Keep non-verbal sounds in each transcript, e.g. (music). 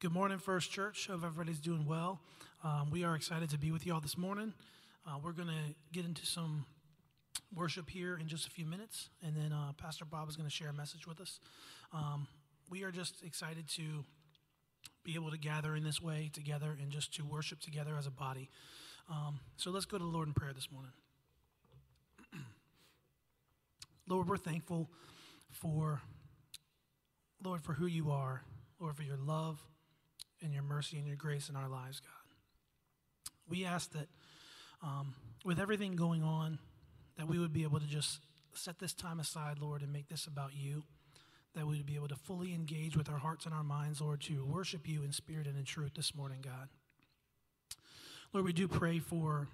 Good morning, First Church. Hope everybody's doing well. Um, we are excited to be with you all this morning. Uh, we're going to get into some worship here in just a few minutes, and then uh, Pastor Bob is going to share a message with us. Um, we are just excited to be able to gather in this way together and just to worship together as a body. Um, so let's go to the Lord in prayer this morning. (clears throat) Lord, we're thankful for, Lord, for who you are, Lord, for your love and your mercy and your grace in our lives, God. We ask that um, with everything going on, that we would be able to just set this time aside, Lord, and make this about you. That we would be able to fully engage with our hearts and our minds, Lord, to worship you in spirit and in truth this morning, God. Lord, we do pray for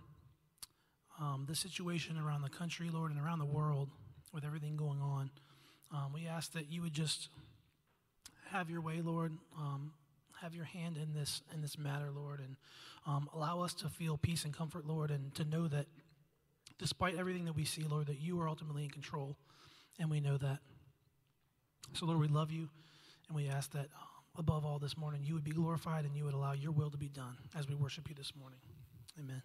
um, the situation around the country, Lord, and around the world with everything going on. Um, we ask that you would just have your way, Lord. Um, have your hand in this in this matter, Lord, and um, allow us to feel peace and comfort, Lord, and to know that despite everything that we see, Lord, that you are ultimately in control, and we know that. So, Lord, we love you, and we ask that uh, above all this morning, you would be glorified and you would allow your will to be done as we worship you this morning. Amen.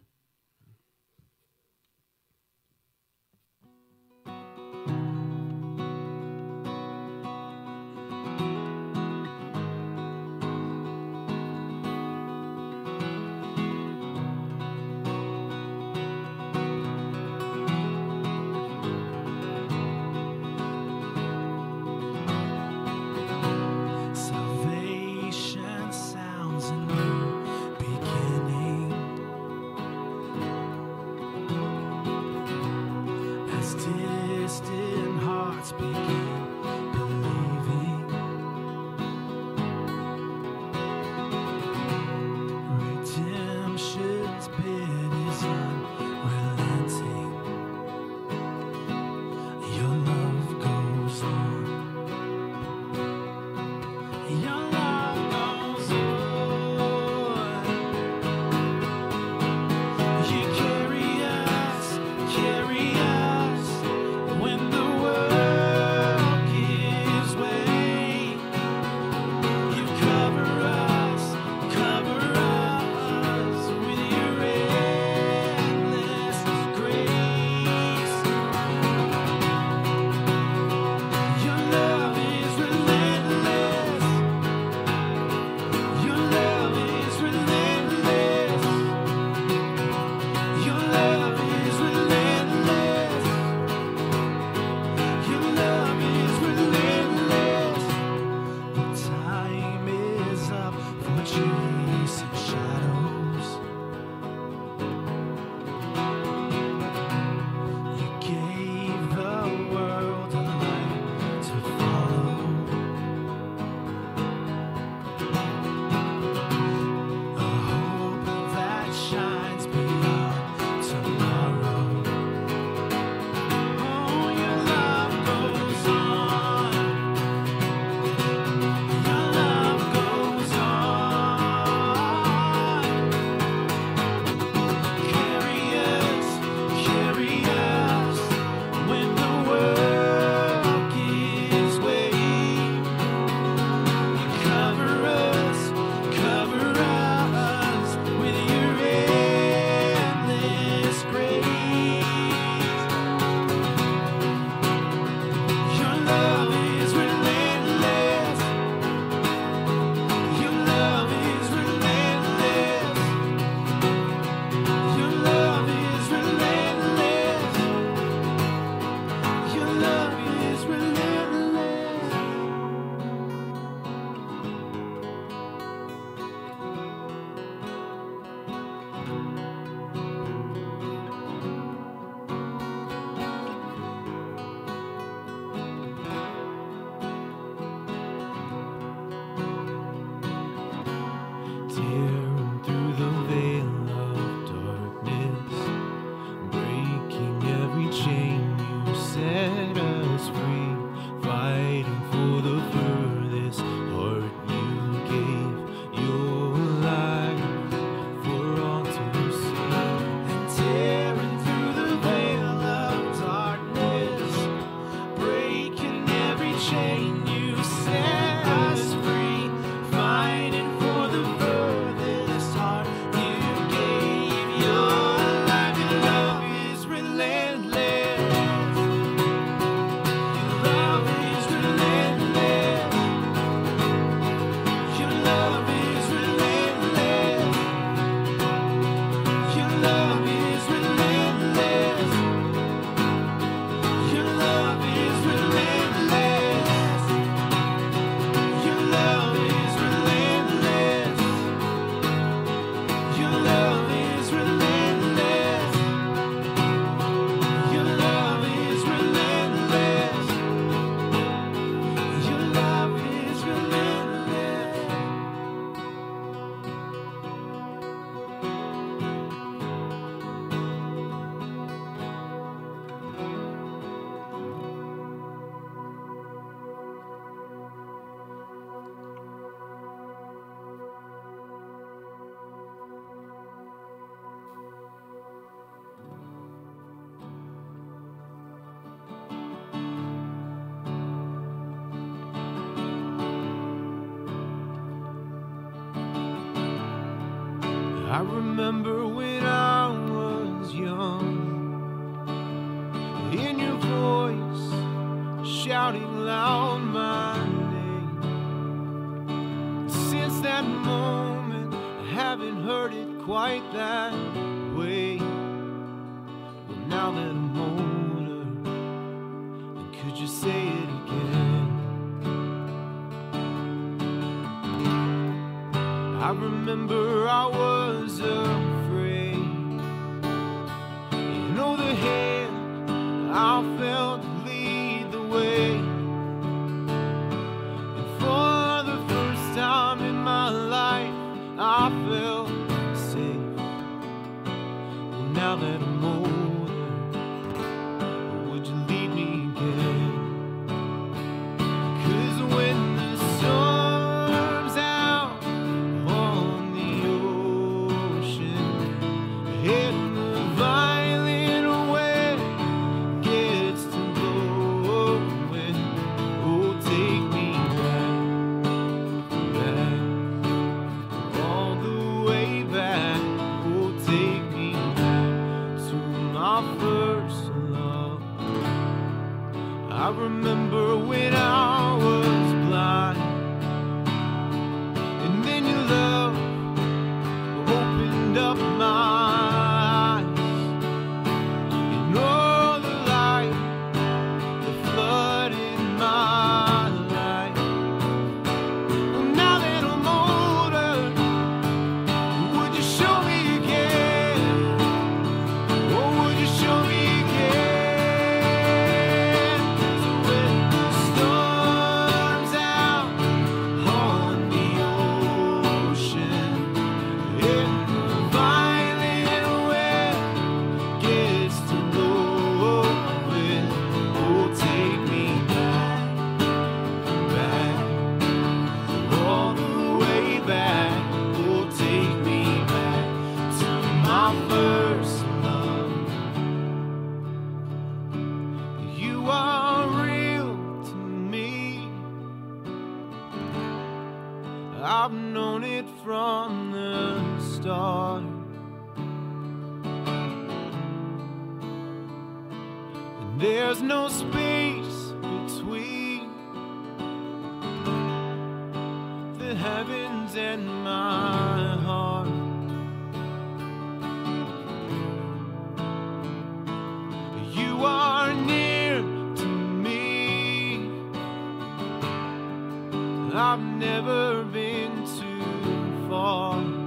I've never been too far.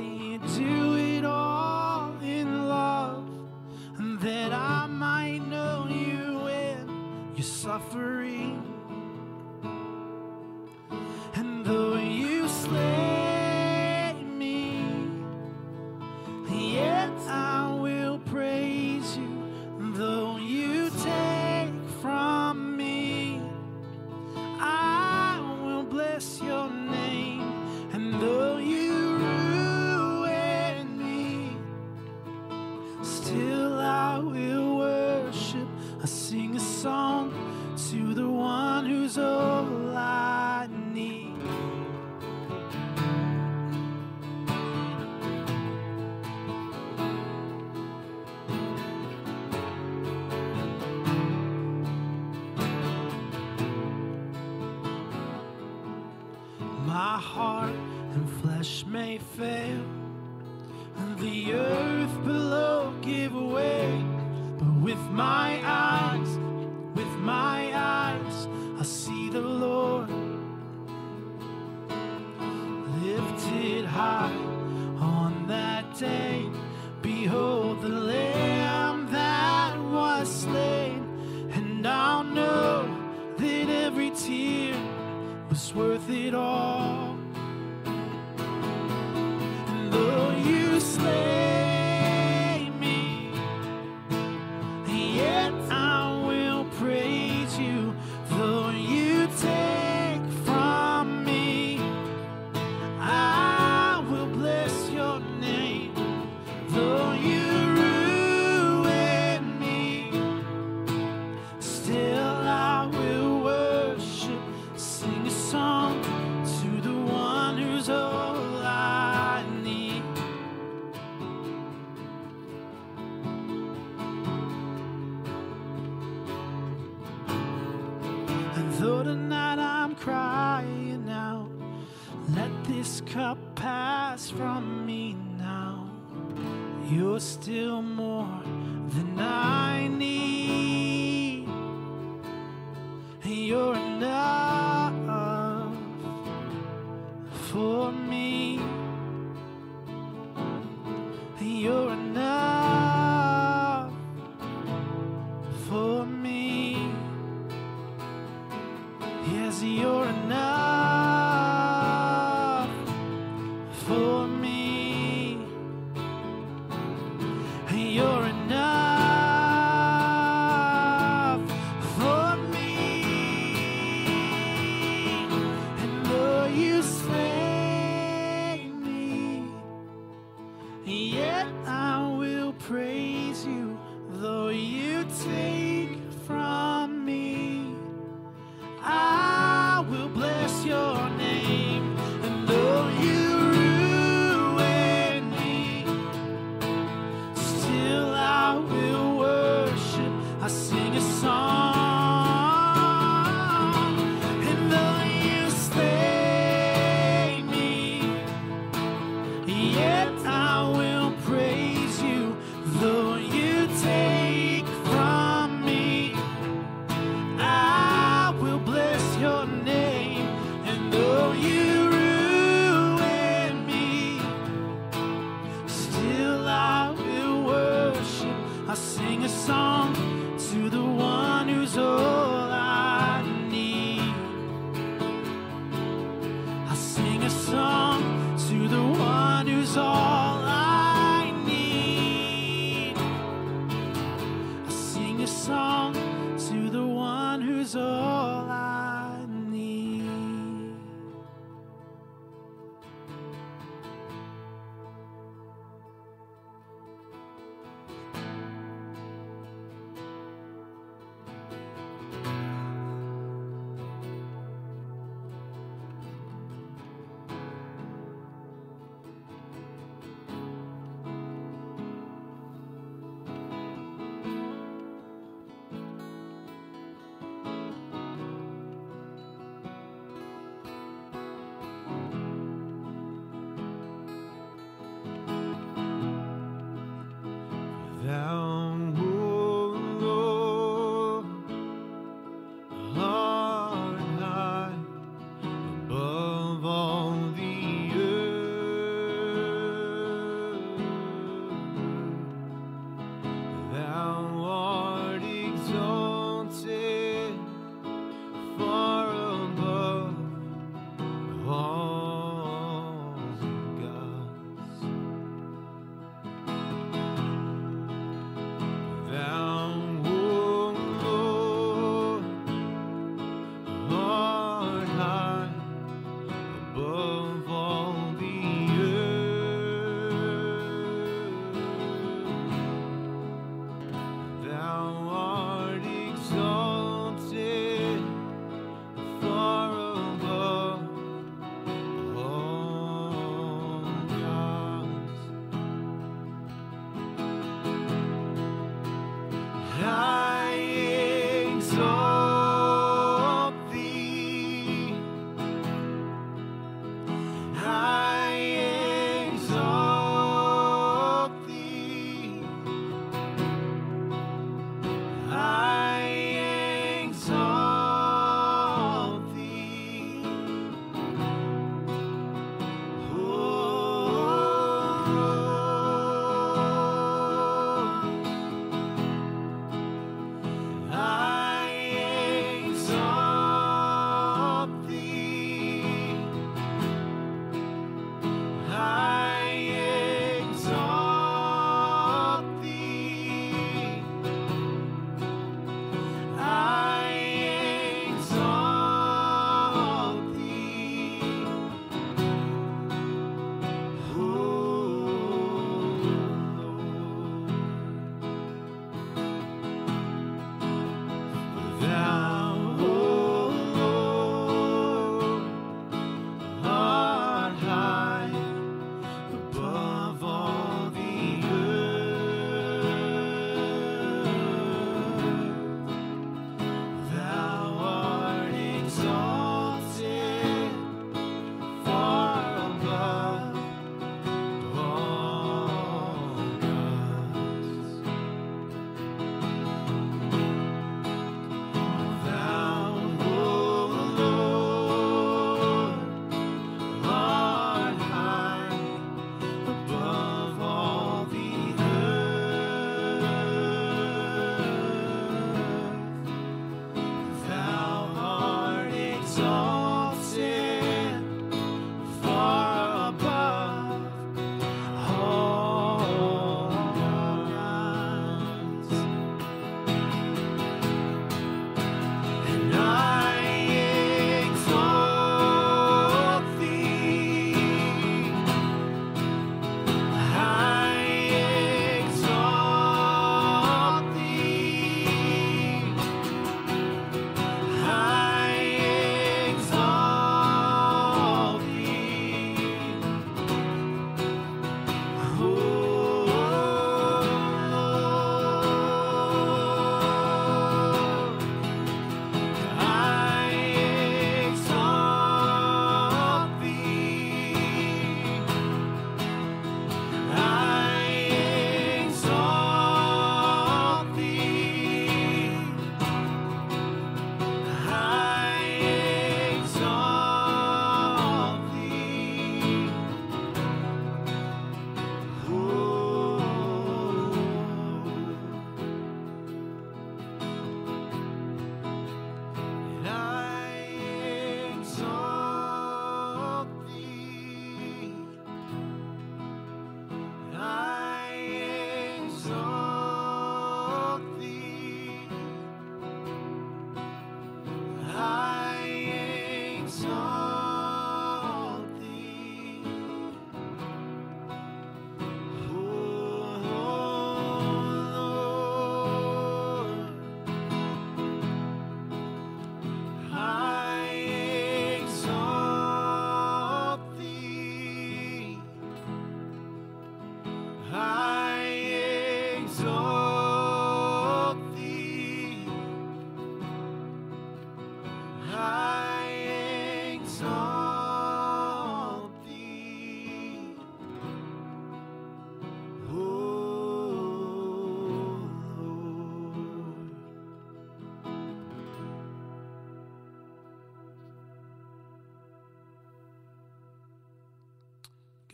You do it all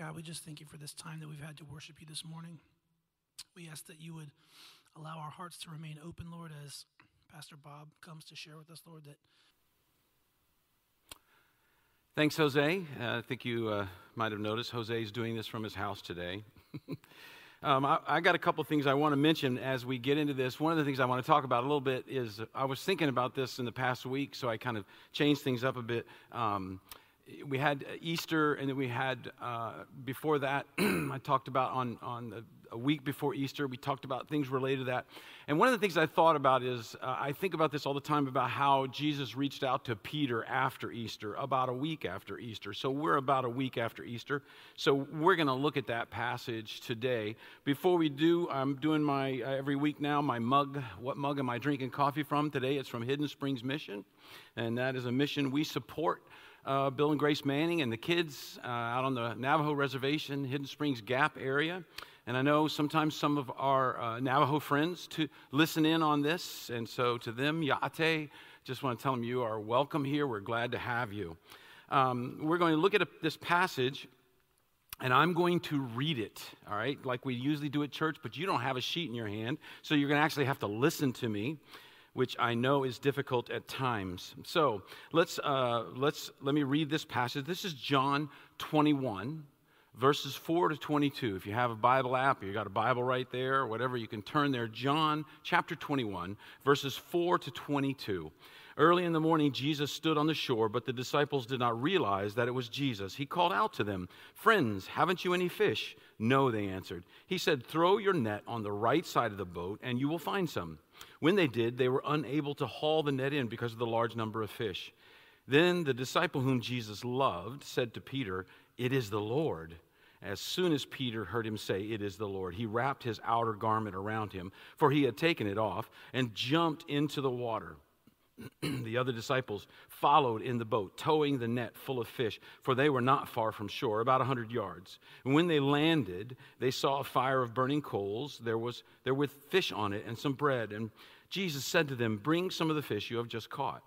God, we just thank you for this time that we've had to worship you this morning. We ask that you would allow our hearts to remain open, Lord, as Pastor Bob comes to share with us, Lord, that. Thanks, Jose. Uh, I think you uh, might have noticed Jose is doing this from his house today. (laughs) um, I, I, got a couple things I want to mention as we get into this. One of the things I want to talk about a little bit is I was thinking about this in the past week, so I kind of changed things up a bit. Um, we had Easter, and then we had uh, before that. (clears throat) I talked about on on the, a week before Easter. We talked about things related to that. And one of the things I thought about is uh, I think about this all the time about how Jesus reached out to Peter after Easter, about a week after Easter. So we're about a week after Easter. So we're going to look at that passage today. Before we do, I'm doing my uh, every week now my mug. What mug am I drinking coffee from today? It's from Hidden Springs Mission, and that is a mission we support uh, Bill and Grace Manning and the kids uh, out on the Navajo Reservation, Hidden Springs Gap area. And I know sometimes some of our uh, Navajo friends to listen in on this. And so to them, Yate, just want to tell them you are welcome here. We're glad to have you. Um, we're going to look at a, this passage and I'm going to read it, all right, like we usually do at church, but you don't have a sheet in your hand, so you're going to actually have to listen to me which I know is difficult at times. So let's, uh, let's, let me read this passage. This is John 21, verses 4 to 22. If you have a Bible app, you got a Bible right there, or whatever, you can turn there. John chapter 21, verses 4 to 22. Early in the morning, Jesus stood on the shore, but the disciples did not realize that it was Jesus. He called out to them, Friends, haven't you any fish? No, they answered. He said, Throw your net on the right side of the boat, and you will find some. When they did, they were unable to haul the net in because of the large number of fish. Then the disciple whom Jesus loved said to Peter, It is the Lord. As soon as Peter heard him say, It is the Lord, he wrapped his outer garment around him, for he had taken it off, and jumped into the water. (clears throat) the other disciples followed in the boat, towing the net full of fish, for they were not far from shore, about a hundred yards. And when they landed, they saw a fire of burning coals. There was there with fish on it and some bread. And Jesus said to them, Bring some of the fish you have just caught.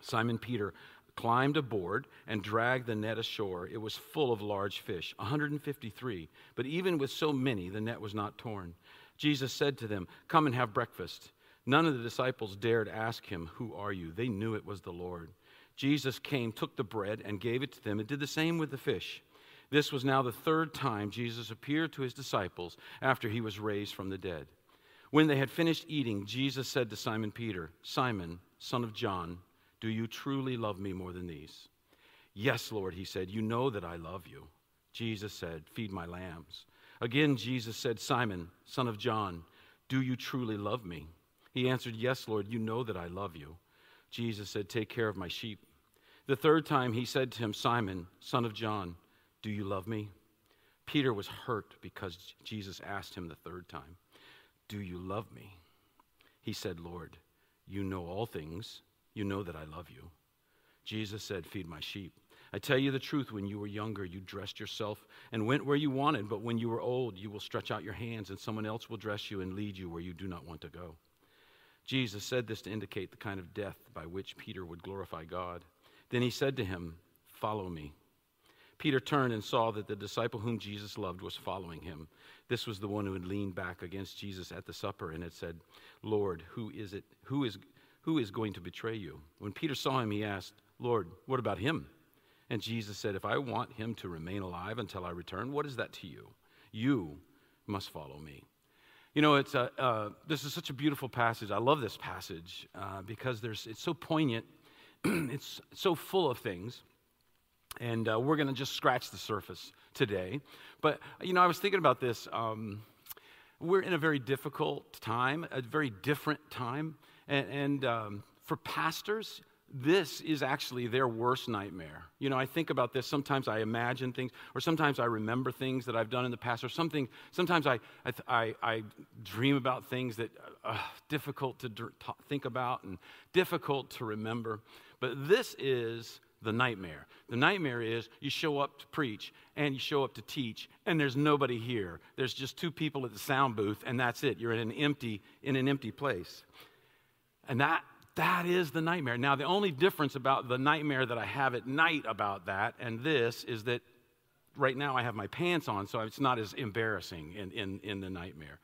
Simon Peter climbed aboard and dragged the net ashore. It was full of large fish, 153. But even with so many, the net was not torn. Jesus said to them, Come and have breakfast. None of the disciples dared ask him, Who are you? They knew it was the Lord. Jesus came, took the bread, and gave it to them, and did the same with the fish. This was now the third time Jesus appeared to his disciples after he was raised from the dead. When they had finished eating, Jesus said to Simon Peter, Simon, son of John, do you truly love me more than these? Yes, Lord, he said, You know that I love you. Jesus said, Feed my lambs. Again, Jesus said, Simon, son of John, do you truly love me? He answered, Yes, Lord, you know that I love you. Jesus said, Take care of my sheep. The third time he said to him, Simon, son of John, do you love me? Peter was hurt because Jesus asked him the third time, Do you love me? He said, Lord, you know all things. You know that I love you. Jesus said, Feed my sheep. I tell you the truth, when you were younger, you dressed yourself and went where you wanted, but when you are old, you will stretch out your hands, and someone else will dress you and lead you where you do not want to go. Jesus said this to indicate the kind of death by which Peter would glorify God. Then he said to him, Follow me. Peter turned and saw that the disciple whom Jesus loved was following him. This was the one who had leaned back against Jesus at the supper and had said, Lord, who is it? Who is, who is going to betray you? When Peter saw him, he asked, Lord, what about him? And Jesus said, If I want him to remain alive until I return, what is that to you? You must follow me. You know, it's a, uh, this is such a beautiful passage. I love this passage uh, because there's, it's so poignant, (clears throat) it's so full of things. And uh, we're going to just scratch the surface today. But, you know, I was thinking about this. Um, we're in a very difficult time, a very different time. And, and um, for pastors, this is actually their worst nightmare. You know, I think about this. Sometimes I imagine things, or sometimes I remember things that I've done in the past, or something. Sometimes I, I, I dream about things that are uh, difficult to think about and difficult to remember. But this is the nightmare. The nightmare is you show up to preach and you show up to teach, and there's nobody here. There's just two people at the sound booth, and that's it. You're in an empty in an empty place. And that that is the nightmare. Now, the only difference about the nightmare that I have at night about that and this is that right now I have my pants on, so it's not as embarrassing in, in, in the nightmare.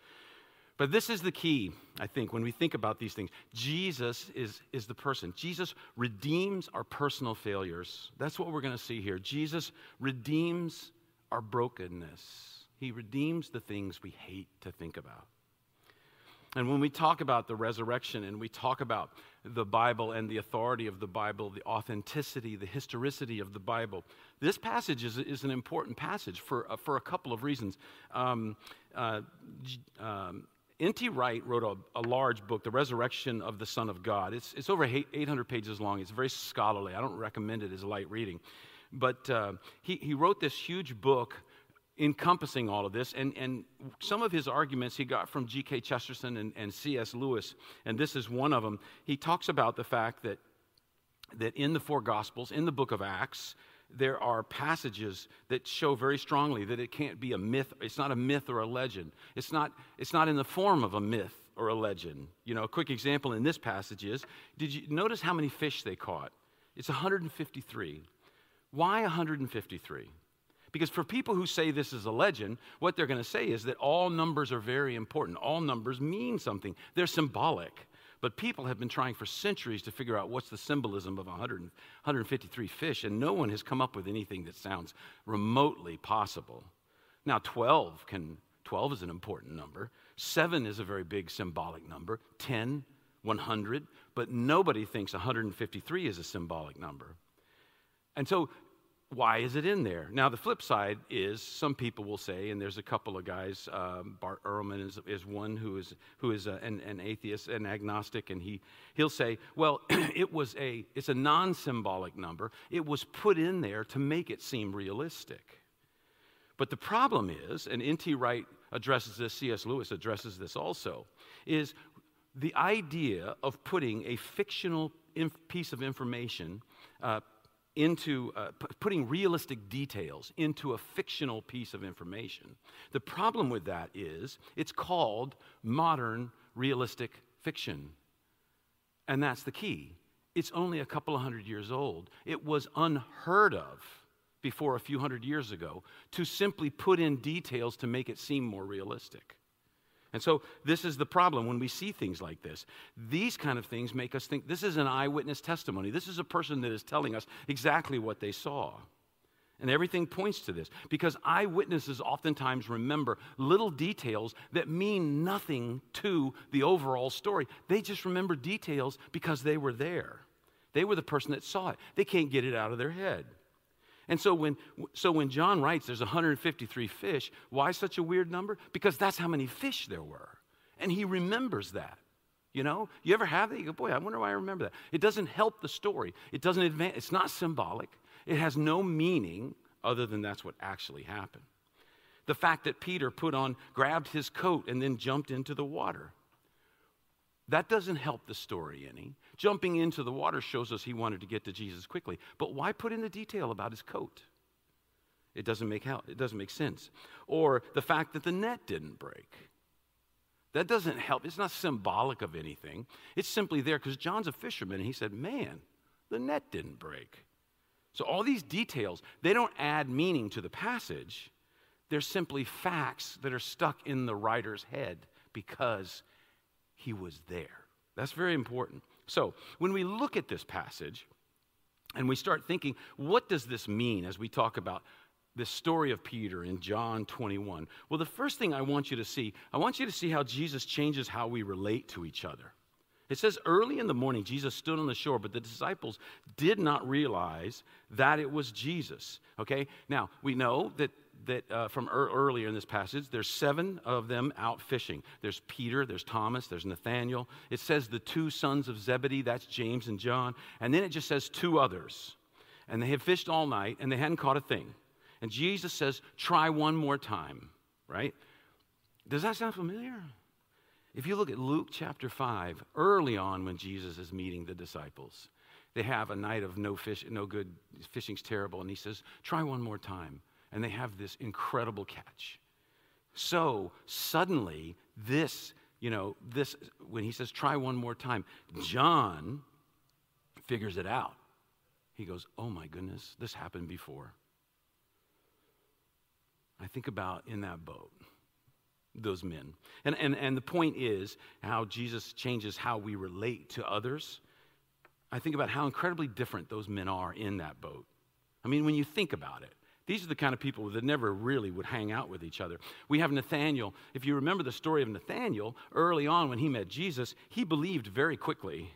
But this is the key, I think, when we think about these things. Jesus is, is the person. Jesus redeems our personal failures. That's what we're going to see here. Jesus redeems our brokenness, He redeems the things we hate to think about. And when we talk about the resurrection and we talk about the Bible and the authority of the Bible, the authenticity, the historicity of the Bible, this passage is, is an important passage for, uh, for a couple of reasons. Um, uh, um, N.T. Wright wrote a, a, large book, The Resurrection of the Son of God. It's, it's over 800 pages long. It's very scholarly. I don't recommend it as light reading. But uh, he, he wrote this huge book encompassing all of this. And, and some of his arguments he got from G.K. Chesterton and, and C.S. Lewis, and this is one of them. He talks about the fact that, that in the four Gospels, in the book of Acts, there are passages that show very strongly that it can't be a myth. It's not a myth or a legend. It's not, it's not in the form of a myth or a legend. You know, a quick example in this passage is did you notice how many fish they caught? It's 153. Why 153? Because for people who say this is a legend, what they're going to say is that all numbers are very important. All numbers mean something, they're symbolic. But people have been trying for centuries to figure out what's the symbolism of 100, 153 fish, and no one has come up with anything that sounds remotely possible. Now, 12 can 12 is an important number. 7 is a very big symbolic number. 10, 100, but nobody thinks 153 is a symbolic number. And so why is it in there? Now, the flip side is some people will say, and there's a couple of guys, um, Bart Ehrman is, is one who is, who is a, an, an, atheist, an agnostic, and he, he'll say, well, (clears throat) it was a, it's a non symbolic number. It was put in there to make it seem realistic. But the problem is, and N.T. Wright addresses this, C.S. Lewis addresses this also, is the idea of putting a fictional inf- piece of information, uh, into uh, p- putting realistic details into a fictional piece of information. The problem with that is it's called modern realistic fiction. And that's the key. It's only a couple of hundred years old. It was unheard of before a few hundred years ago to simply put in details to make it seem more realistic. And so this is the problem when we see things like this. These kind of things make us think this is an eyewitness testimony. This is a person that is telling us exactly what they saw. And everything points to this because eyewitnesses oftentimes remember little details that mean nothing to the overall story. They just remember details because they were there. They were the person that saw it. They can't get it out of their head. And so when, so when John writes there's 153 fish, why such a weird number? Because that's how many fish there were. And he remembers that. You know, you ever have that? You go, boy, I wonder why I remember that. It doesn't help the story. It doesn't advance. It's not symbolic. It has no meaning other than that's what actually happened. The fact that Peter put on, grabbed his coat, and then jumped into the water. That doesn't help the story any. Jumping into the water shows us he wanted to get to Jesus quickly. But why put in the detail about his coat? It doesn't make. It doesn't make sense. Or the fact that the net didn't break. That doesn't help. It's not symbolic of anything. It's simply there because John's a fisherman and he said, Man, the net didn't break. So all these details, they don't add meaning to the passage. They're simply facts that are stuck in the writer's head because he was there. That's very important. So, when we look at this passage and we start thinking, what does this mean as we talk about the story of Peter in John 21? Well, the first thing I want you to see, I want you to see how Jesus changes how we relate to each other. It says, early in the morning, Jesus stood on the shore, but the disciples did not realize that it was Jesus. Okay? Now, we know that that uh, from er- earlier in this passage, there's seven of them out fishing. There's Peter, there's Thomas, there's Nathaniel. It says the two sons of Zebedee, that's James and John. And then it just says two others. And they had fished all night and they hadn't caught a thing. And Jesus says, try one more time, right? Does that sound familiar? If you look at Luke chapter 5, early on when Jesus is meeting the disciples, they have a night of no fish, no good, fishing's terrible, and he says, try one more time and they have this incredible catch. So suddenly, this, you know, this, when he says, try one more time, John figures it out. He goes, oh my goodness, this happened before. I think about in that boat, those men. And, and, and the point is how Jesus changes how we relate to others. I think about how incredibly different those men are in that boat. I mean, when you think about it, these are the kind of people that never really would hang out with each other. We have Nathaniel. If you remember the story of Nathaniel, early on when he met Jesus, he believed very quickly.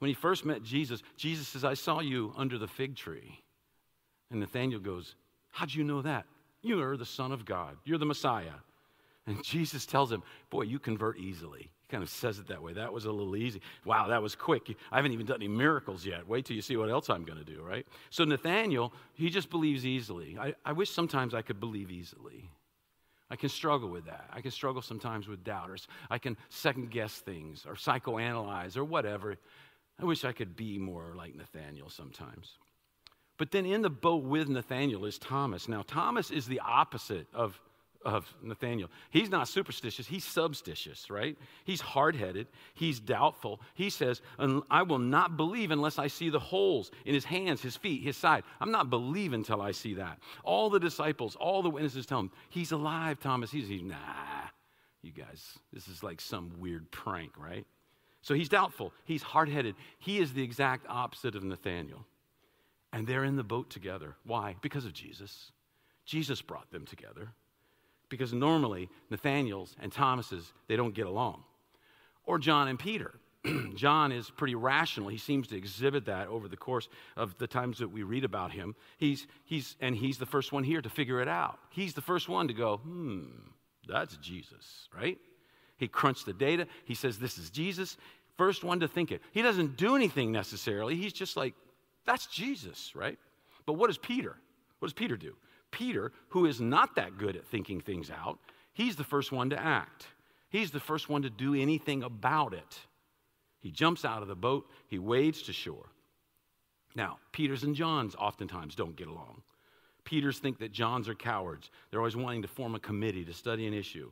When he first met Jesus, Jesus says, I saw you under the fig tree. And Nathaniel goes, How'd you know that? You are the Son of God. You're the Messiah. And Jesus tells him, Boy, you convert easily He kind of says it that way. That was a little easy. Wow, that was quick. I haven't even done any miracles yet. Wait till you see what else I'm going to do, right? So Nathaniel, he just believes easily. I, I wish sometimes I could believe easily. I can struggle with that. I can struggle sometimes with doubters. I can second guess things or psychoanalyze or whatever. I wish I could be more like Nathaniel sometimes. But then in the boat with Nathaniel is Thomas. Now, Thomas is the opposite of of Nathaniel. He's not superstitious, he's substitious, right? He's hard headed, he's doubtful. He says, I will not believe unless I see the holes in his hands, his feet, his side. I'm not believing until I see that. All the disciples, all the witnesses tell him, He's alive, Thomas. He's, he's nah, you guys, this is like some weird prank, right? So he's doubtful, he's hard headed. He is the exact opposite of Nathaniel. And they're in the boat together. Why? Because of Jesus. Jesus brought them together because normally Nathaniel's and Thomas's, they don't get along. Or John and Peter. (clears throat) John is pretty rational. He seems to exhibit that over the course of the times that we read about him. He's, he's, and he's the first one here to figure it out. He's the first one to go, hmm, that's Jesus, right? He crunched the data. He says, this is Jesus. First one to think it. He doesn't do anything necessarily. He's just like, that's Jesus, right? But what does Peter? What does Peter do? Peter, who is not that good at thinking things out, he's the first one to act. He's the first one to do anything about it. He jumps out of the boat, he wades to shore. Now, Peter's and John's oftentimes don't get along. Peter's think that John's are cowards. They're always wanting to form a committee to study an issue.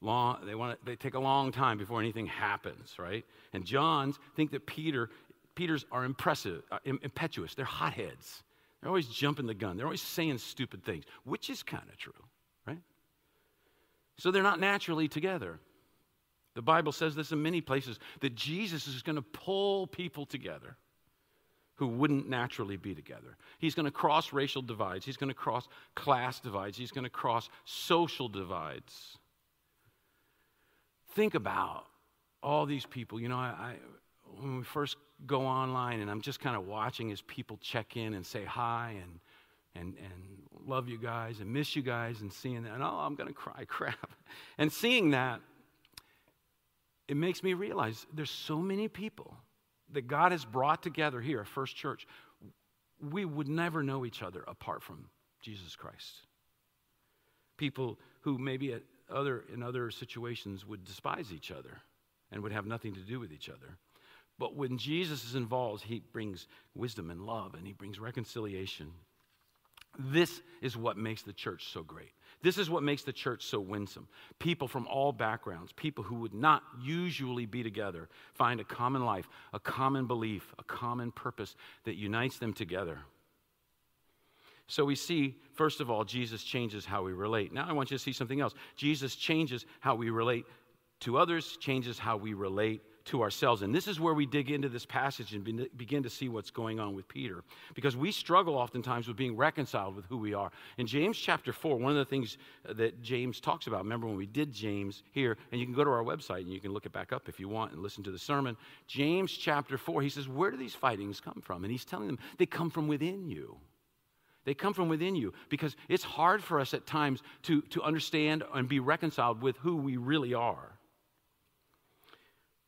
Long, they, want to, they take a long time before anything happens, right? And John's think that Peter, Peter's are impressive, uh, impetuous. They're hotheads. They're always jumping the gun. They're always saying stupid things, which is kind of true, right? So they're not naturally together. The Bible says this in many places that Jesus is going to pull people together who wouldn't naturally be together. He's going to cross racial divides, he's going to cross class divides, he's going to cross social divides. Think about all these people. You know, I, I when we first go online and I'm just kind of watching as people check in and say hi and and and love you guys and miss you guys and seeing that and oh I'm gonna cry (laughs) crap and seeing that it makes me realize there's so many people that God has brought together here, at First Church. We would never know each other apart from Jesus Christ. People who maybe at other, in other situations would despise each other and would have nothing to do with each other. But when Jesus is involved, he brings wisdom and love and he brings reconciliation. This is what makes the church so great. This is what makes the church so winsome. People from all backgrounds, people who would not usually be together, find a common life, a common belief, a common purpose that unites them together. So we see, first of all, Jesus changes how we relate. Now I want you to see something else. Jesus changes how we relate to others, changes how we relate to ourselves. And this is where we dig into this passage and begin to see what's going on with Peter. Because we struggle oftentimes with being reconciled with who we are. In James chapter 4, one of the things uh, that James talks about, remember when we did James here, and you can go to our website and you can look it back up if you want and listen to the sermon. James chapter 4, he says, Where do these fightings come from? And he's telling them, They come from within you. They come from within you because it's hard for us at times to, to understand and be reconciled with who we really are.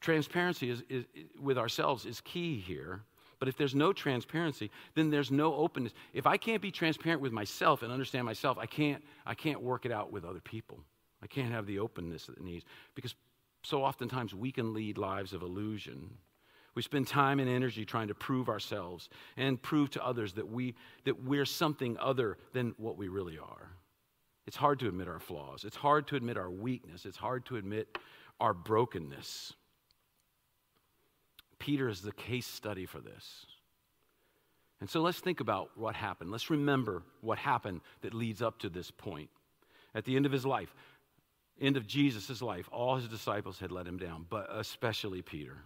Transparency is, is, with ourselves is key here. But if there's no transparency, then there's no openness. If I can't be transparent with myself and understand myself, I can't, I can't work it out with other people. I can't have the openness that it needs. Because so oftentimes we can lead lives of illusion. We spend time and energy trying to prove ourselves and prove to others that, we, that we're something other than what we really are. It's hard to admit our flaws. It's hard to admit our weakness. It's hard to admit our brokenness. Peter is the case study for this. And so let's think about what happened. Let's remember what happened that leads up to this point. At the end of his life, end of Jesus' life, all his disciples had let him down, but especially Peter.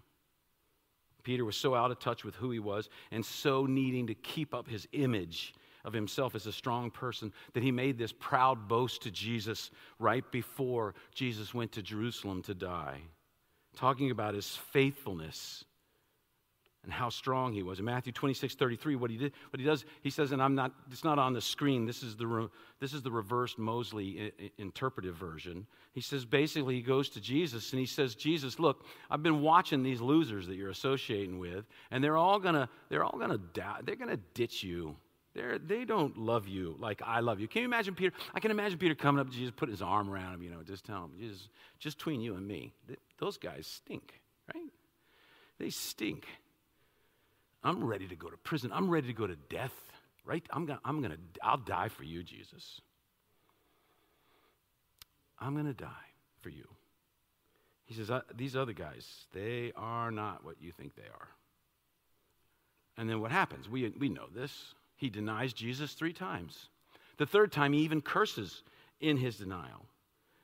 Peter was so out of touch with who he was and so needing to keep up his image of himself as a strong person that he made this proud boast to Jesus right before Jesus went to Jerusalem to die, talking about his faithfulness and how strong he was. In Matthew 26, 33, what he did, what he does, he says, and I'm not, it's not on the screen. This is the, re, this is the reversed Mosley I- interpretive version. He says, basically, he goes to Jesus and he says, Jesus, look, I've been watching these losers that you're associating with, and they're all gonna, they're all gonna die. They're gonna ditch you. They're, they don't love you like I love you. Can you imagine Peter? I can imagine Peter coming up to Jesus, putting his arm around him, you know, just tell him, Jesus, just between you and me, those guys stink, right? They stink. I'm ready to go to prison. I'm ready to go to death, right? I'm gonna, I'm gonna, I'll die for you, Jesus. I'm gonna die for you. He says, uh, These other guys, they are not what you think they are. And then what happens? We, we know this. He denies Jesus three times. The third time, he even curses in his denial.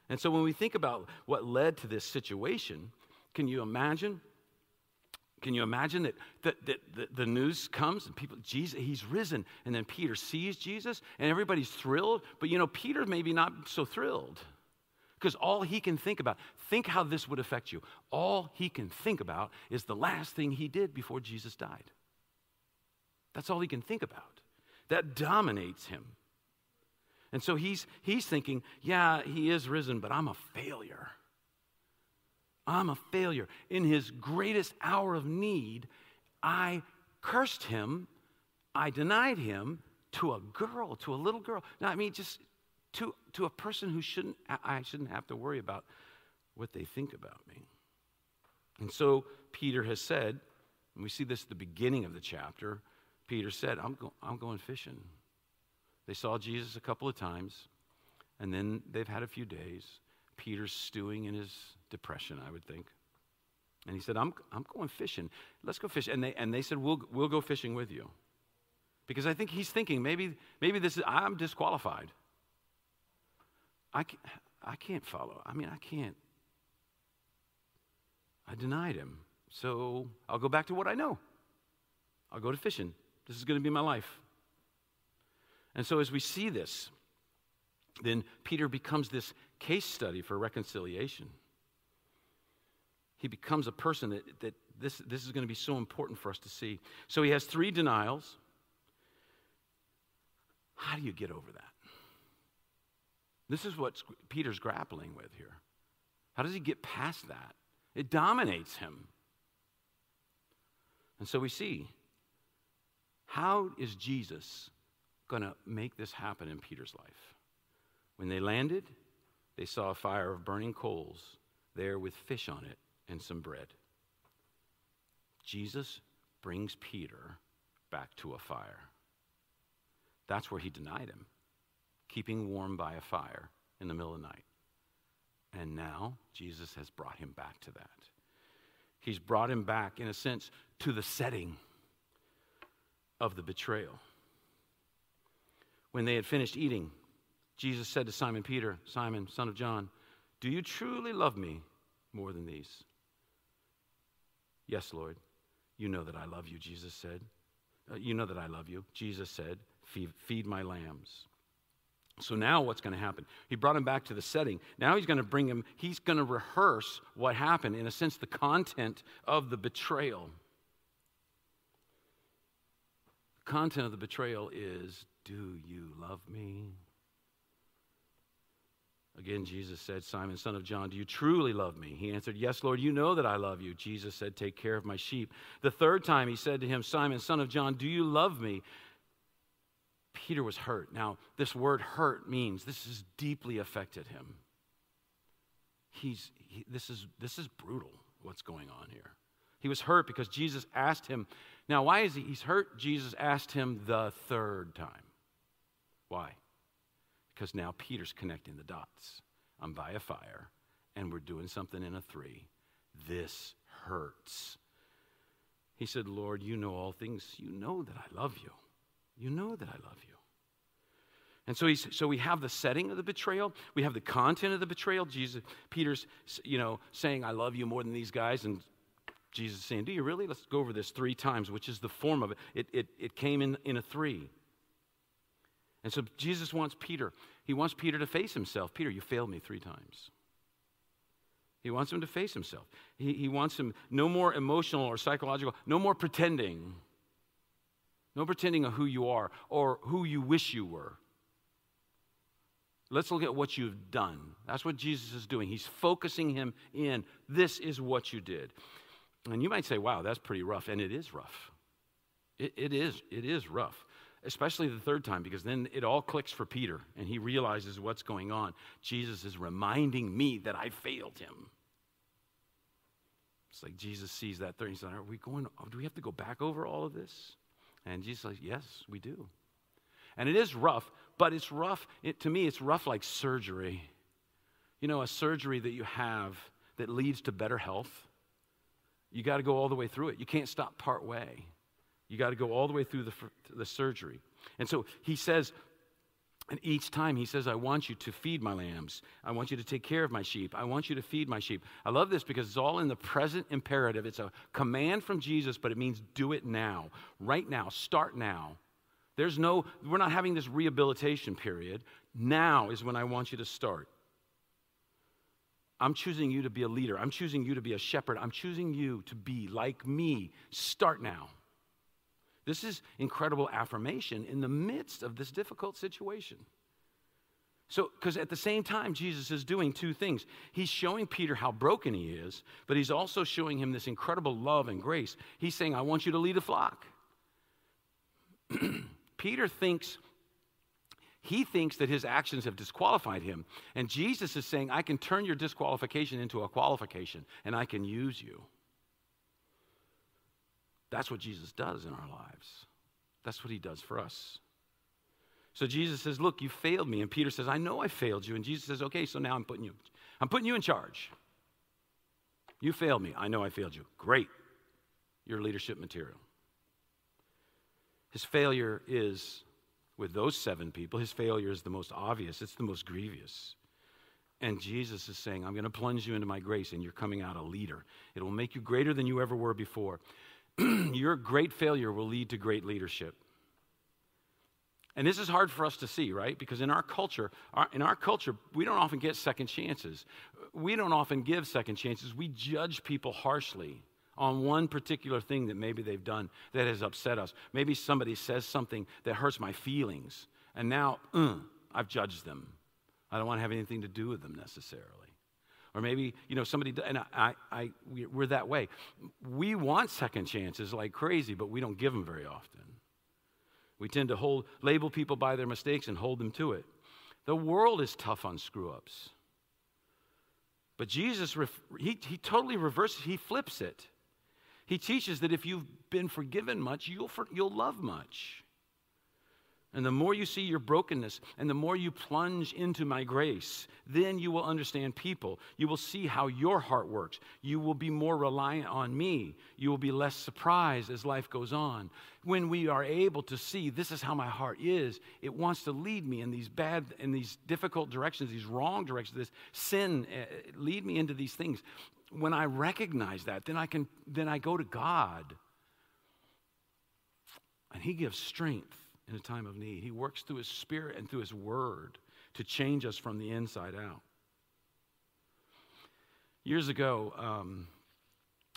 And so when we think about what led to this situation, can you imagine can you imagine that, that, that, that, the news comes and people, Jesus, he's risen. And then Peter sees Jesus and everybody's thrilled. But you know, Peter maybe not so thrilled because all he can think about, think how this would affect you. All he can think about is the last thing he did before Jesus died. That's all he can think about. That dominates him. And so he's, he's thinking, yeah, he is risen, but I'm a failure. I'm a failure. In his greatest hour of need, I cursed him, I denied him to a girl, to a little girl. Now, I mean, just to, to a person who shouldn't, I shouldn't have to worry about what they think about me. And so Peter has said, and we see this at the beginning of the chapter, Peter said, I'm, go- I'm going fishing. They saw Jesus a couple of times, and then they've had a few days. Peter's stewing in his depression, I would think. And he said, I'm, I'm going fishing. Let's go fishing. And they, and they said, we'll, we'll go fishing with you. Because I think he's thinking, maybe, maybe this is, I'm disqualified. I can't, I can't follow. I mean, I can't I denied him. So I'll go back to what I know. I'll go to fishing. This is going to be my life. And so as we see this, then Peter becomes this case study for reconciliation. He becomes a person that, that this, this is going to be so important for us to see. So he has three denials. How do you get over that? This is what Peter's grappling with here. How does he get past that? It dominates him. And so we see how is Jesus going to make this happen in Peter's life? When they landed, they saw a fire of burning coals there with fish on it and some bread. Jesus brings Peter back to a fire. That's where he denied him, keeping warm by a fire in the middle of the night. And now Jesus has brought him back to that. He's brought him back, in a sense, to the setting of the betrayal. When they had finished eating, Jesus said to Simon Peter, Simon, son of John, Do you truly love me more than these? Yes, Lord. You know that I love you, Jesus said. Uh, you know that I love you. Jesus said, feed, feed my lambs. So now what's going to happen? He brought him back to the setting. Now he's going to bring him, he's going to rehearse what happened, in a sense, the content of the betrayal. The content of the betrayal is Do you love me? Again, Jesus said, Simon, son of John, do you truly love me? He answered, Yes, Lord, you know that I love you. Jesus said, Take care of my sheep. The third time he said to him, Simon, son of John, do you love me? Peter was hurt. Now, this word hurt means this has deeply affected him. He's, he, this, is, this is brutal, what's going on here. He was hurt because Jesus asked him. Now, why is he? He's hurt. Jesus asked him the third time. Why? Because now Peter's connecting the dots. I'm by a fire, and we're doing something in a three. This hurts. He said, Lord, you know all things. You know that I love you. You know that I love you. And so, he's, so we have the setting of the betrayal. We have the content of the betrayal. Jesus, Peter's, you know, saying, I love you more than these guys. And Jesus saying, do you really? Let's go over this three times, which is the form of it. It, it, it came in, in a three. And so Jesus wants Peter, he wants Peter to face himself. Peter, you failed me three times. He wants him to face himself. He, he wants him no more emotional or psychological, no more pretending. No pretending of who you are or who you wish you were. Let's look at what you've done. That's what Jesus is doing. He's focusing him in. This is what you did. And you might say, wow, that's pretty rough. And it is rough. It, it is. It is rough. Especially the third time, because then it all clicks for Peter and he realizes what's going on. Jesus is reminding me that I failed him. It's like Jesus sees that third. He's like, Are we going, do we have to go back over all of this? And Jesus says, Yes, we do. And it is rough, but it's rough. It, to me, it's rough like surgery. You know, a surgery that you have that leads to better health. You got to go all the way through it. You can't stop part way. You got to go all the way through the, the surgery. And so he says, and each time he says, I want you to feed my lambs. I want you to take care of my sheep. I want you to feed my sheep. I love this because it's all in the present imperative. It's a command from Jesus, but it means do it now, right now, start now. There's no, we're not having this rehabilitation period. Now is when I want you to start. I'm choosing you to be a leader. I'm choosing you to be a shepherd. I'm choosing you to be like me. Start now. This is incredible affirmation in the midst of this difficult situation. So, because at the same time, Jesus is doing two things. He's showing Peter how broken he is, but he's also showing him this incredible love and grace. He's saying, I want you to lead a flock. (clears throat) Peter thinks, he thinks that his actions have disqualified him. And Jesus is saying, I can turn your disqualification into a qualification, and I can use you. That's what Jesus does in our lives. That's what he does for us. So Jesus says, Look, you failed me. And Peter says, I know I failed you. And Jesus says, Okay, so now I'm putting you, I'm putting you in charge. You failed me. I know I failed you. Great. You're leadership material. His failure is with those seven people, his failure is the most obvious, it's the most grievous. And Jesus is saying, I'm going to plunge you into my grace, and you're coming out a leader. It will make you greater than you ever were before. (clears throat) Your great failure will lead to great leadership. And this is hard for us to see, right? Because in our culture, our, in our culture, we don't often get second chances. We don't often give second chances. We judge people harshly on one particular thing that maybe they've done that has upset us. Maybe somebody says something that hurts my feelings, and now uh, I've judged them. I don't want to have anything to do with them necessarily. Or maybe, you know, somebody, and I, I, we're that way. We want second chances like crazy, but we don't give them very often. We tend to hold, label people by their mistakes and hold them to it. The world is tough on screw ups. But Jesus, he, he totally reverses, he flips it. He teaches that if you've been forgiven much, you'll, you'll love much. And the more you see your brokenness and the more you plunge into my grace, then you will understand people. You will see how your heart works. You will be more reliant on me. You will be less surprised as life goes on. When we are able to see this is how my heart is, it wants to lead me in these bad, in these difficult directions, these wrong directions, this sin, uh, lead me into these things. When I recognize that, then I can, then I go to God. And He gives strength in a time of need. He works through His Spirit and through His Word to change us from the inside out. Years ago, um,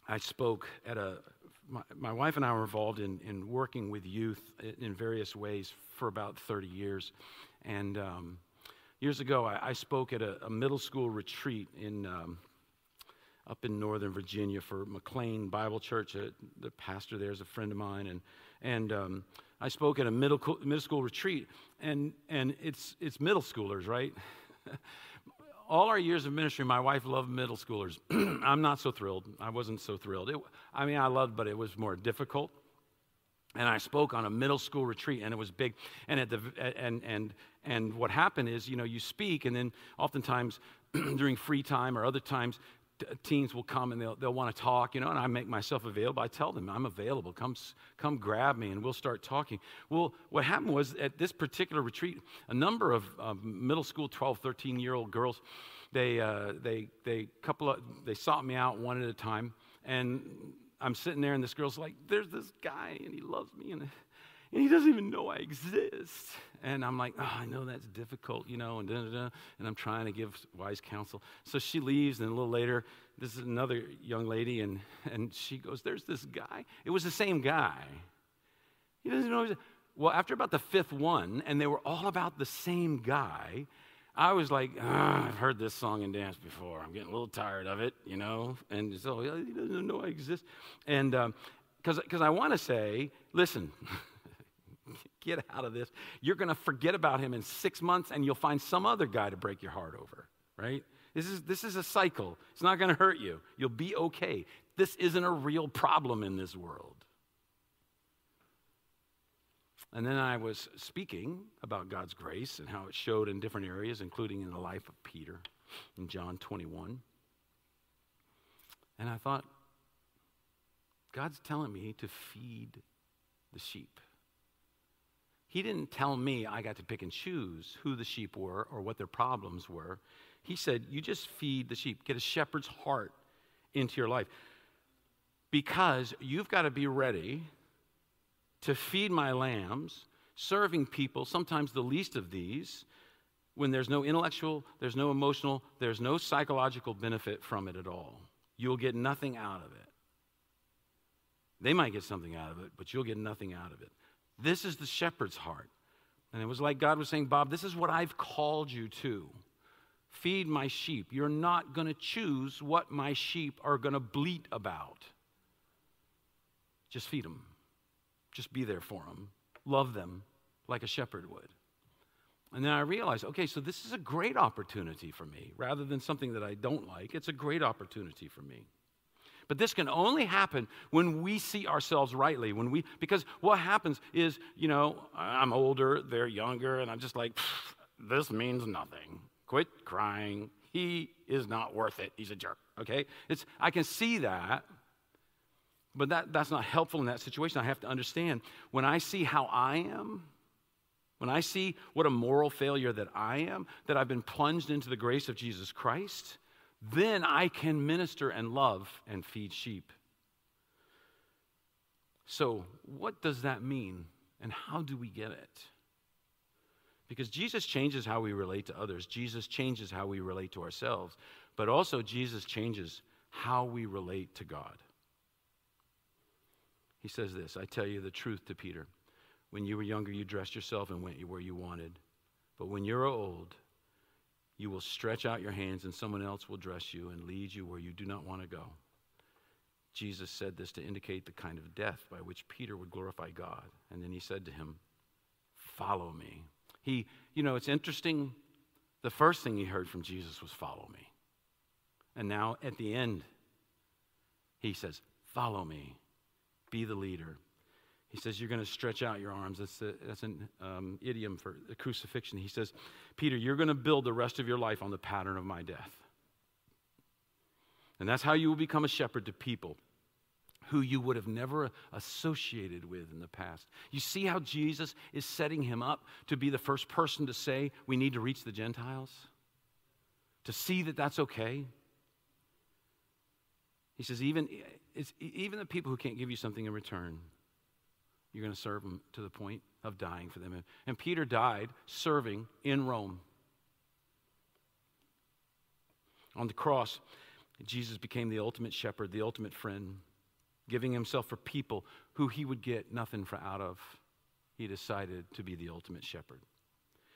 I spoke at a, my, my, wife and I were involved in, in working with youth in various ways for about 30 years. And um, years ago, I, I, spoke at a, a, middle school retreat in, um, up in Northern Virginia for McLean Bible Church. Uh, the pastor there is a friend of mine. And, and um, I spoke at a middle, middle school retreat, and, and it's, it's middle schoolers, right? (laughs) All our years of ministry, my wife loved middle schoolers. (clears throat) I'm not so thrilled. I wasn't so thrilled. It, I mean, I loved, but it was more difficult. And I spoke on a middle school retreat, and it was big. And at the and and and what happened is, you know, you speak, and then oftentimes (clears throat) during free time or other times, teens will come and they'll, they'll want to talk, you know, and I make myself available. I tell them, I'm available. Come, come grab me and we'll start talking. Well, what happened was at this particular retreat, a number of middle school 12, 13 year old girls, they, uh, they, they, couple of, they sought me out one at a time. And I'm sitting there and this girl's like, there's this guy and he loves me. And and he doesn't even know I exist. And I'm like, oh, I know that's difficult, you know, and da, da, da. And I'm trying to give wise counsel. So she leaves, and a little later, this is another young lady, and, and she goes, There's this guy. It was the same guy. He doesn't know. Well, after about the fifth one, and they were all about the same guy, I was like, I've heard this song and dance before. I'm getting a little tired of it, you know? And so he doesn't know I exist. And because um, I want to say, listen, (laughs) get out of this. You're going to forget about him in six months and you'll find some other guy to break your heart over, right? This is, this is a cycle. It's not going to hurt you. You'll be okay. This isn't a real problem in this world. And then I was speaking about God's grace and how it showed in different areas, including in the life of Peter in John 21. And I thought, God's telling me to feed the sheep. He didn't tell me I got to pick and choose who the sheep were or what their problems were. He said, You just feed the sheep, get a shepherd's heart into your life. Because you've got to be ready to feed my lambs, serving people, sometimes the least of these, when there's no intellectual, there's no emotional, there's no psychological benefit from it at all. You'll get nothing out of it. They might get something out of it, but you'll get nothing out of it. This is the shepherd's heart. And it was like God was saying, Bob, this is what I've called you to. Feed my sheep. You're not going to choose what my sheep are going to bleat about. Just feed them. Just be there for them. Love them like a shepherd would. And then I realized, okay, so this is a great opportunity for me. Rather than something that I don't like, it's a great opportunity for me. But this can only happen when we see ourselves rightly. When we, because what happens is, you know, I'm older, they're younger, and I'm just like, this means nothing. Quit crying. He is not worth it. He's a jerk. Okay? It's, I can see that, but that, that's not helpful in that situation. I have to understand when I see how I am, when I see what a moral failure that I am, that I've been plunged into the grace of Jesus Christ, then I can minister and love and feed sheep. So, what does that mean, and how do we get it? Because Jesus changes how we relate to others, Jesus changes how we relate to ourselves, but also Jesus changes how we relate to God. He says this I tell you the truth to Peter. When you were younger, you dressed yourself and went where you wanted. But when you're old, you will stretch out your hands and someone else will dress you and lead you where you do not want to go. Jesus said this to indicate the kind of death by which Peter would glorify God. And then he said to him, Follow me. He, you know, it's interesting. The first thing he heard from Jesus was, Follow me. And now at the end, he says, Follow me. Be the leader. He says, You're going to stretch out your arms. That's, a, that's an um, idiom for the crucifixion. He says, Peter, you're going to build the rest of your life on the pattern of my death. And that's how you will become a shepherd to people who you would have never associated with in the past. You see how Jesus is setting him up to be the first person to say, We need to reach the Gentiles? To see that that's okay? He says, even, even the people who can't give you something in return, you're going to serve them to the point of dying for them. And Peter died serving in Rome. On the cross, Jesus became the ultimate shepherd, the ultimate friend, giving himself for people who he would get nothing for out of. He decided to be the ultimate shepherd.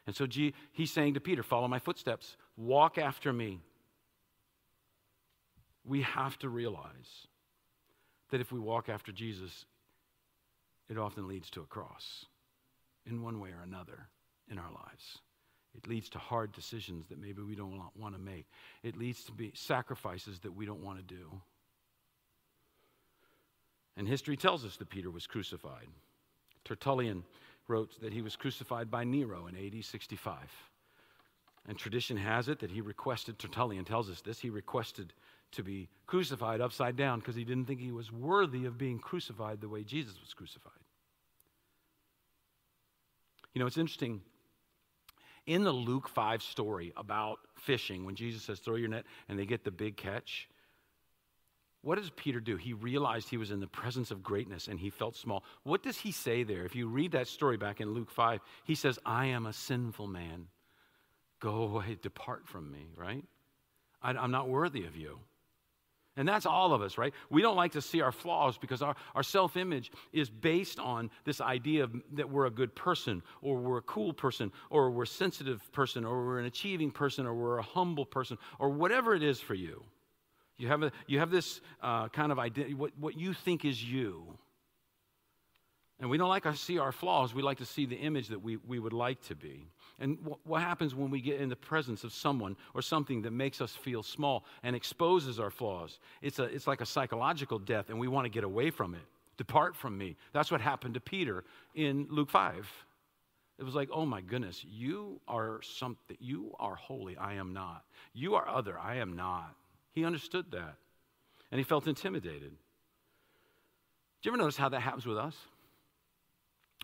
And so he's saying to Peter, Follow my footsteps, walk after me. We have to realize that if we walk after Jesus, it often leads to a cross in one way or another in our lives. It leads to hard decisions that maybe we don't want to make. It leads to sacrifices that we don't want to do. And history tells us that Peter was crucified. Tertullian wrote that he was crucified by Nero in AD 65. And tradition has it that he requested, Tertullian tells us this, he requested to be crucified upside down because he didn't think he was worthy of being crucified the way Jesus was crucified. You know, it's interesting. In the Luke 5 story about fishing, when Jesus says, throw your net, and they get the big catch, what does Peter do? He realized he was in the presence of greatness and he felt small. What does he say there? If you read that story back in Luke 5, he says, I am a sinful man. Go away, depart from me, right? I, am not worthy of you. And that's all of us, right? We don't like to see our flaws because our, our self image is based on this idea of, that we're a good person, or we're a cool person, or we're a sensitive person, or we're an achieving person, or we're a humble person, or whatever it is for you. You have, a, you have this uh, kind of identity, what, what you think is you. And we don't like to see our flaws, we like to see the image that we, we would like to be. And what happens when we get in the presence of someone or something that makes us feel small and exposes our flaws? It's, a, it's like a psychological death, and we want to get away from it. Depart from me. That's what happened to Peter in Luke 5. It was like, oh my goodness, you are something, you are holy, I am not. You are other, I am not. He understood that. And he felt intimidated. Do you ever notice how that happens with us?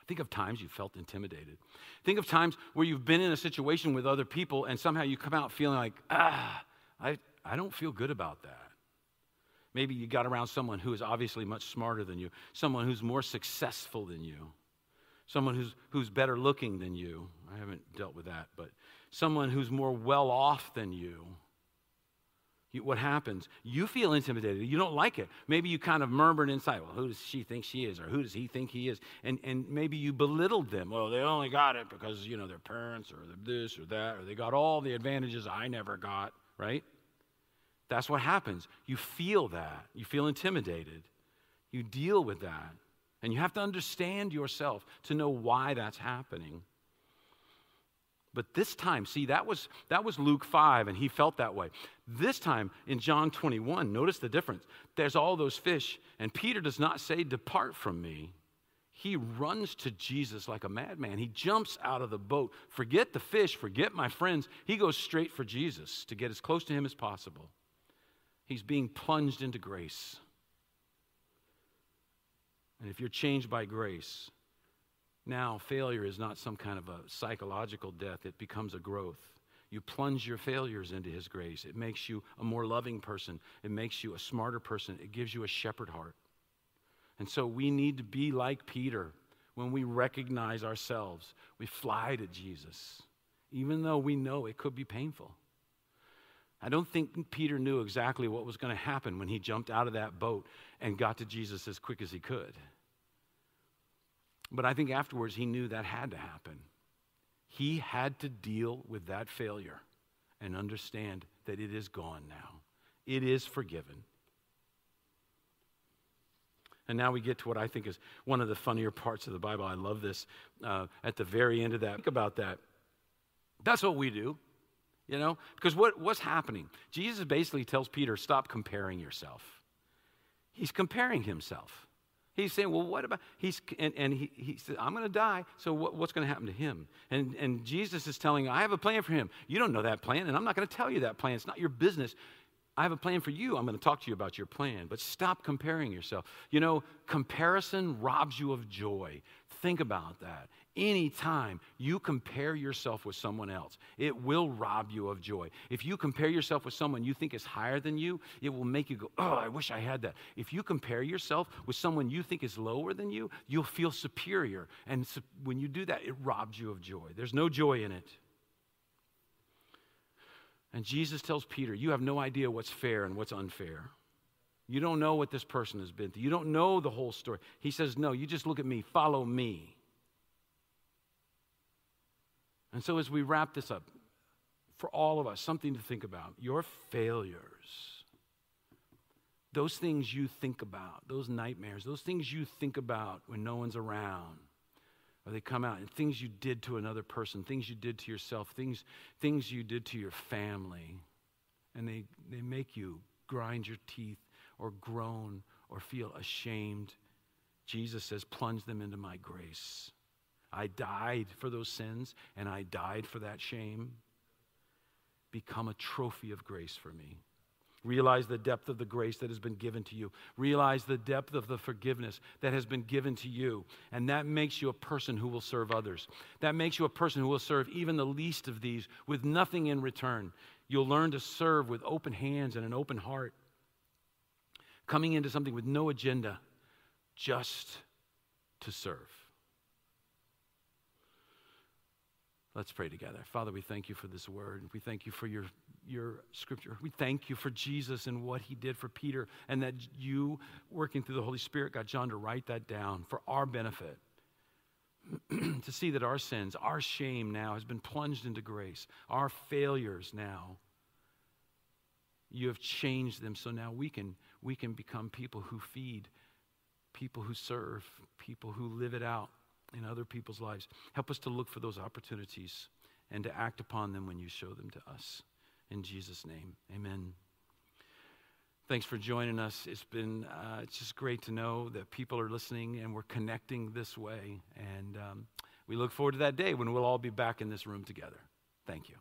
Think of times you felt intimidated. Think of times where you've been in a situation with other people and somehow you come out feeling like, ah, I, I don't feel good about that. Maybe you got around someone who is obviously much smarter than you, someone who's more successful than you, someone who's, who's better looking than you. I haven't dealt with that, but someone who's more well off than you what happens? You feel intimidated. You don't like it. Maybe you kind of murmured inside, well, who does she think she is? Or who does he think he is? And, and maybe you belittled them. Well, they only got it because, you know, their parents or this or that, or they got all the advantages I never got, right? That's what happens. You feel that. You feel intimidated. You deal with that. And you have to understand yourself to know why that's happening. But this time, see, that was, that was Luke 5, and he felt that way. This time in John 21, notice the difference. There's all those fish, and Peter does not say, Depart from me. He runs to Jesus like a madman. He jumps out of the boat. Forget the fish, forget my friends. He goes straight for Jesus to get as close to him as possible. He's being plunged into grace. And if you're changed by grace, Now, failure is not some kind of a psychological death, it becomes a growth. You plunge your failures into His grace. It makes you a more loving person, it makes you a smarter person, it gives you a shepherd heart. And so we need to be like Peter when we recognize ourselves. We fly to Jesus, even though we know it could be painful. I don't think Peter knew exactly what was going to happen when he jumped out of that boat and got to Jesus as quick as he could. But I think afterwards he knew that had to happen. He had to deal with that failure and understand that it is gone now. It is forgiven. And now we get to what I think is one of the funnier parts of the Bible. I love this uh, at the very end of that. Think about that. That's what we do, you know? Because what, what's happening? Jesus basically tells Peter, stop comparing yourself. He's comparing himself. He's saying, well, what about, he's, and, and he, he said, I'm going to die, so what, what's going to happen to him? And, and Jesus is telling, I have a plan for him. You don't know that plan, and I'm not going to tell you that plan. It's not your business. I have a plan for you. I'm going to talk to you about your plan, but stop comparing yourself. You know, comparison robs you of joy. Think about that. Anytime you compare yourself with someone else, it will rob you of joy. If you compare yourself with someone you think is higher than you, it will make you go, Oh, I wish I had that. If you compare yourself with someone you think is lower than you, you'll feel superior. And when you do that, it robs you of joy. There's no joy in it. And Jesus tells Peter, You have no idea what's fair and what's unfair. You don't know what this person has been through. You don't know the whole story. He says, No, you just look at me, follow me. And so, as we wrap this up, for all of us, something to think about your failures, those things you think about, those nightmares, those things you think about when no one's around, or they come out and things you did to another person, things you did to yourself, things, things you did to your family, and they, they make you grind your teeth or groan or feel ashamed. Jesus says, plunge them into my grace. I died for those sins and I died for that shame. Become a trophy of grace for me. Realize the depth of the grace that has been given to you. Realize the depth of the forgiveness that has been given to you. And that makes you a person who will serve others. That makes you a person who will serve even the least of these with nothing in return. You'll learn to serve with open hands and an open heart, coming into something with no agenda, just to serve. Let's pray together. Father, we thank you for this word. We thank you for your, your scripture. We thank you for Jesus and what he did for Peter, and that you, working through the Holy Spirit, got John to write that down for our benefit. (clears throat) to see that our sins, our shame now has been plunged into grace, our failures now. You have changed them so now we can, we can become people who feed, people who serve, people who live it out in other people's lives. Help us to look for those opportunities and to act upon them when you show them to us. In Jesus' name, amen. Thanks for joining us. It's been uh, it's just great to know that people are listening and we're connecting this way. And um, we look forward to that day when we'll all be back in this room together. Thank you.